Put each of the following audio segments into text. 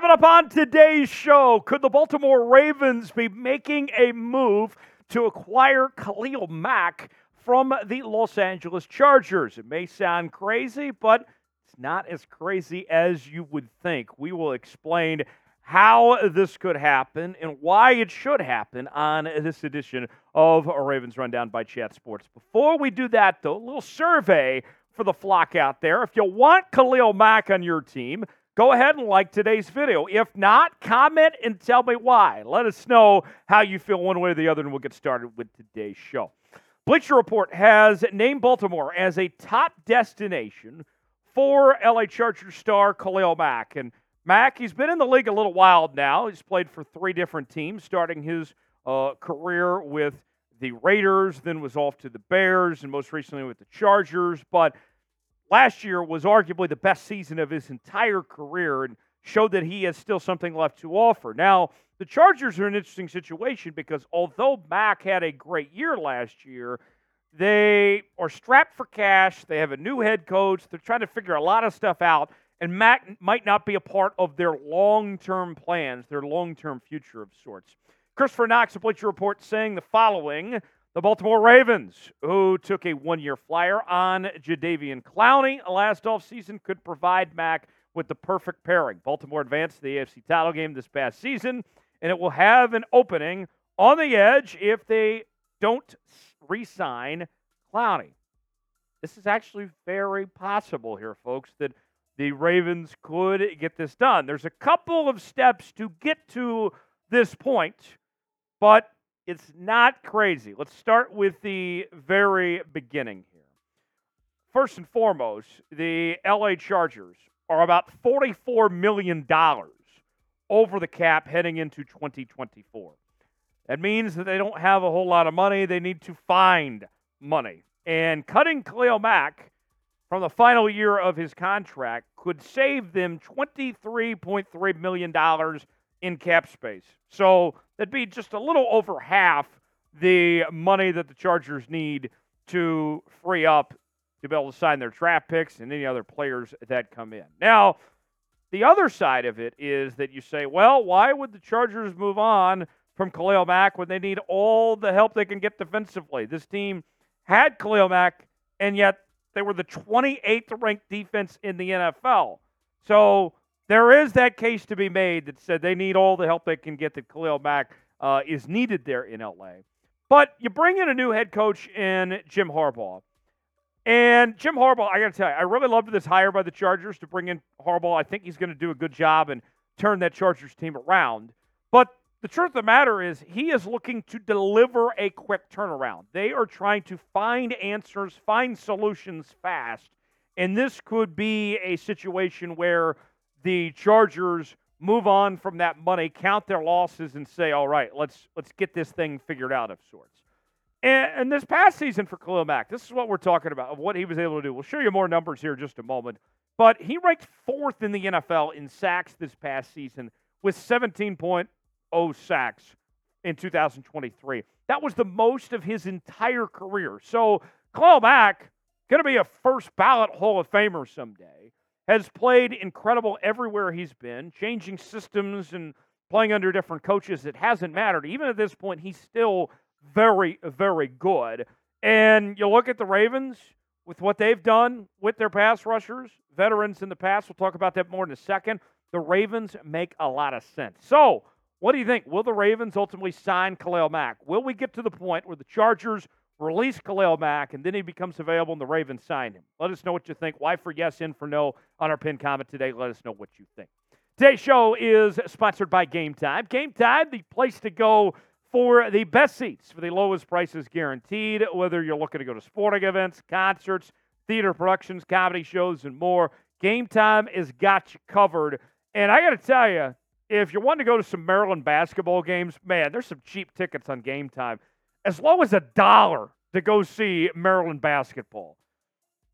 Coming up on today's show, could the Baltimore Ravens be making a move to acquire Khalil Mack from the Los Angeles Chargers? It may sound crazy, but it's not as crazy as you would think. We will explain how this could happen and why it should happen on this edition of Ravens Rundown by Chat Sports. Before we do that, though, a little survey for the flock out there. If you want Khalil Mack on your team, go ahead and like today's video. If not, comment and tell me why. Let us know how you feel one way or the other, and we'll get started with today's show. Bleacher Report has named Baltimore as a top destination for LA Chargers star Khalil Mack. And Mack, he's been in the league a little while now. He's played for three different teams, starting his uh, career with the Raiders, then was off to the Bears, and most recently with the Chargers. But last year was arguably the best season of his entire career and showed that he has still something left to offer. Now, the Chargers are an interesting situation because although Mack had a great year last year, they are strapped for cash. They have a new head coach. They're trying to figure a lot of stuff out. And Mack might not be a part of their long term plans, their long term future of sorts. Christopher Knox of Bleacher Report saying the following The Baltimore Ravens, who took a one year flyer on Jadeveon Clowney last offseason, could provide Mack with the perfect pairing. Baltimore advanced to the AFC title game this past season, and it will have an opening on the edge if they don't re sign Clowney. This is actually very possible here, folks, that the Ravens could get this done. There's a couple of steps to get to this point but it's not crazy. Let's start with the very beginning here. First and foremost, the LA Chargers are about $44 million over the cap heading into 2024. That means that they don't have a whole lot of money. They need to find money. And cutting Khalil Mack from the final year of his contract could save them $23.3 million in cap space. So that'd be just a little over half the money that the Chargers need to free up to be able to sign their draft picks and any other players that come in. Now, the other side of it is that you say, well, why would the Chargers move on from Khalil Mack when they need all the help they can get defensively? This team had Khalil Mack, and yet they were the 28th ranked defense in the NFL. So there is that case to be made that said they need all the help they can get that Khalil Mack uh, is needed there in LA. But you bring in a new head coach in Jim Harbaugh. And Jim Harbaugh, I got to tell you, I really loved this hire by the Chargers to bring in Harbaugh. I think he's going to do a good job and turn that Chargers team around. But the truth of the matter is, he is looking to deliver a quick turnaround. They are trying to find answers, find solutions fast. And this could be a situation where the Chargers move on from that money, count their losses, and say, "All right, let's let's get this thing figured out of sorts." And, and this past season for Khalil Mack, this is what we're talking about of what he was able to do. We'll show you more numbers here in just a moment. But he ranked fourth in the NFL in sacks this past season with 17.0 sacks in 2023. That was the most of his entire career. So Khalil Mack going to be a first ballot Hall of Famer someday has played incredible everywhere he's been, changing systems and playing under different coaches. It hasn't mattered. Even at this point, he's still very, very good. And you look at the Ravens with what they've done with their pass rushers, veterans in the past. We'll talk about that more in a second. The Ravens make a lot of sense. So, what do you think? Will the Ravens ultimately sign Khalil Mack? Will we get to the point where the Chargers release Khalil Mack, and then he becomes available and the Ravens sign him. Let us know what you think. Why for yes, in for no on our pin comment today. Let us know what you think. Today's show is sponsored by Game Time. Game Time, the place to go for the best seats for the lowest prices guaranteed, whether you're looking to go to sporting events, concerts, theater productions, comedy shows, and more. Game Time has got you covered. And I got to tell you, if you're wanting to go to some Maryland basketball games, man, there's some cheap tickets on Game Time as low as a dollar to go see Maryland basketball.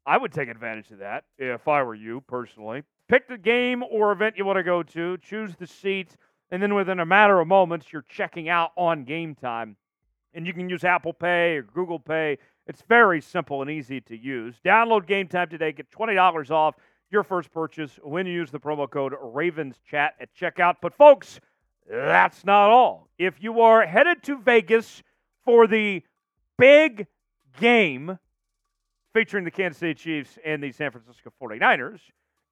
I would take advantage of that if I were you personally. Pick the game or event you want to go to, choose the seats, and then within a matter of moments, you're checking out on game time. And you can use Apple Pay or Google Pay. It's very simple and easy to use. Download Game Time today. Get $20 off your first purchase when you use the promo code RavensChat at checkout. But, folks, that's not all. If you are headed to Vegas for the big game featuring the Kansas City Chiefs and the San Francisco 49ers,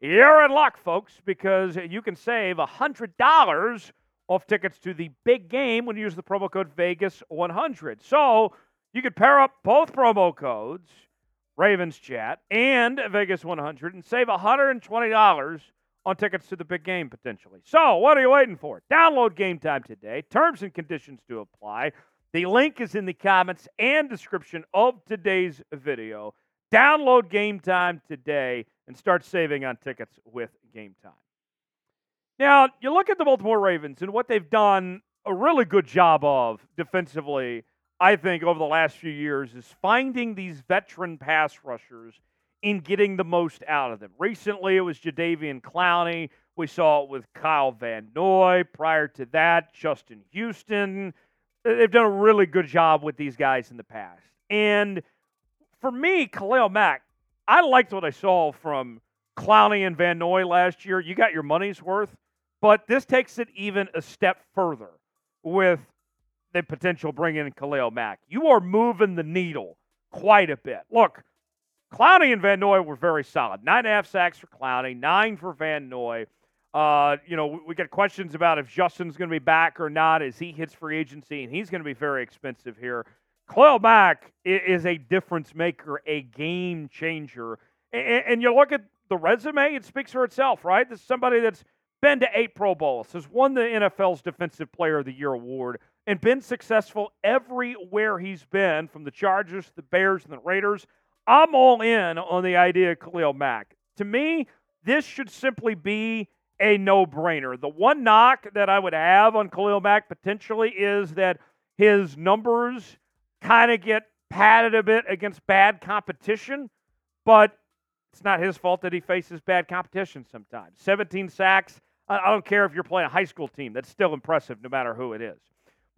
you're in luck, folks, because you can save $100 off tickets to the big game when you use the promo code Vegas100. So you could pair up both promo codes, Ravens Chat and Vegas 100, and save $120 on tickets to the big game potentially. So what are you waiting for? Download Game Time today. Terms and conditions to apply. The link is in the comments and description of today's video. Download Game Time today and start saving on tickets with Game Time. Now, you look at the Baltimore Ravens and what they've done a really good job of defensively, I think, over the last few years is finding these veteran pass rushers in getting the most out of them. Recently, it was Jadeveon Clowney. We saw it with Kyle Van Noy. Prior to that, Justin Houston. They've done a really good job with these guys in the past. And for me, Khalil Mack, I liked what I saw from Clowney and Van Noy last year. You got your money's worth. But this takes it even a step further with the potential bringing in Khalil Mack. You are moving the needle quite a bit. Look, Clowney and Van Noy were very solid. Nine and a half sacks for Clowney, nine for Van Noy. Uh, you know, we, get questions about if Justin's going to be back or not as he hits free agency, and he's going to be very expensive here. Khalil Mack is a difference maker, a game changer. And, and you look at the resume, it speaks for itself, right? This is somebody that's been to eight Pro Bowls, has won the NFL's Defensive Player of the Year award, and been successful everywhere he's been, from the Chargers, the Bears, and the Raiders. I'm all in on the idea of Khalil Mack. To me, this should simply be a no brainer. The one knock that I would have on Khalil Mack potentially is that his numbers kind of get padded a bit against bad competition, but it's not his fault that he faces bad competition sometimes. 17 sacks, I don't care if you're playing a high school team. That's still impressive no matter who it is.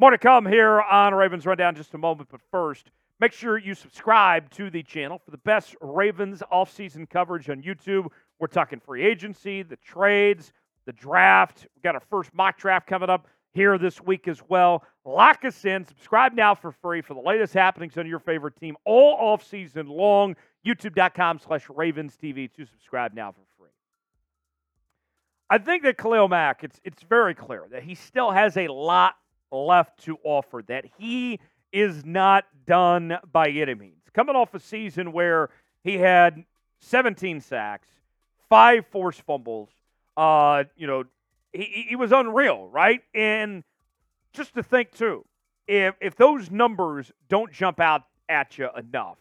More to come here on Ravens Rundown just a moment. But first, make sure you subscribe to the channel for the best Ravens offseason coverage on YouTube. We're talking free agency, the trades, the draft. We've got our first mock draft coming up here this week as well. Lock us in. Subscribe now for free for the latest happenings on your favorite team all off season long. YouTube.com slash Ravens TV to subscribe now for free. I think that Khalil Mack, it's it's very clear that he still has a lot left to offer. That he is not done by any means. Coming off a season where he had 17 sacks, five forced fumbles, uh, you know, he, he was unreal, right? And just to think too, if if those numbers don't jump out at you enough,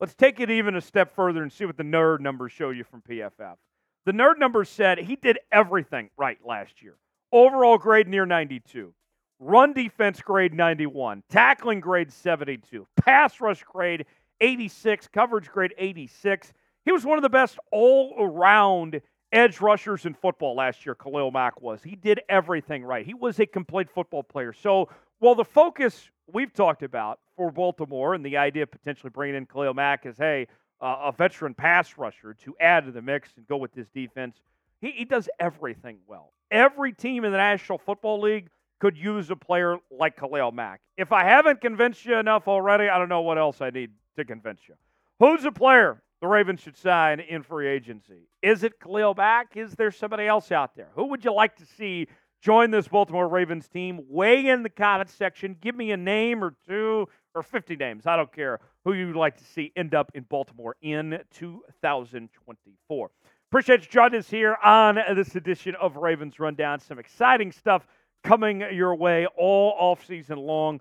let's take it even a step further and see what the nerd numbers show you from PFF. The nerd numbers said he did everything right last year. Overall grade near 92. Run defense grade 91. Tackling grade 72. Pass rush grade 86. Coverage grade 86. He was one of the best all around edge rushers in football last year, Khalil Mack was. He did everything right. He was a complete football player. So while the focus we've talked about for Baltimore and the idea of potentially bringing in Khalil Mack is, hey, uh, a veteran pass rusher to add to the mix and go with this defense. He, he does everything well. Every team in the National Football League could use a player like Khalil Mack. If I haven't convinced you enough already, I don't know what else I need to convince you. Who's a player the Ravens should sign in free agency? Is it Khalil Mack? Is there somebody else out there? Who would you like to see join this Baltimore Ravens team? Weigh in the comments section. Give me a name or two or 50 names. I don't care who you'd like to see end up in Baltimore in 2024. Appreciate you joining us here on this edition of Ravens Rundown. Some exciting stuff coming your way all off season long.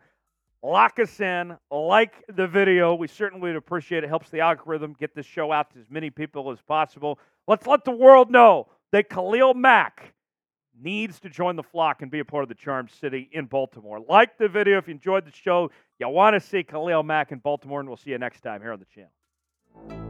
Lock us in, like the video. We certainly would appreciate it. Helps the algorithm get this show out to as many people as possible. Let's let the world know that Khalil Mack needs to join the flock and be a part of the Charm City in Baltimore. Like the video if you enjoyed the show. You want to see Khalil Mack in Baltimore, and we'll see you next time here on the channel.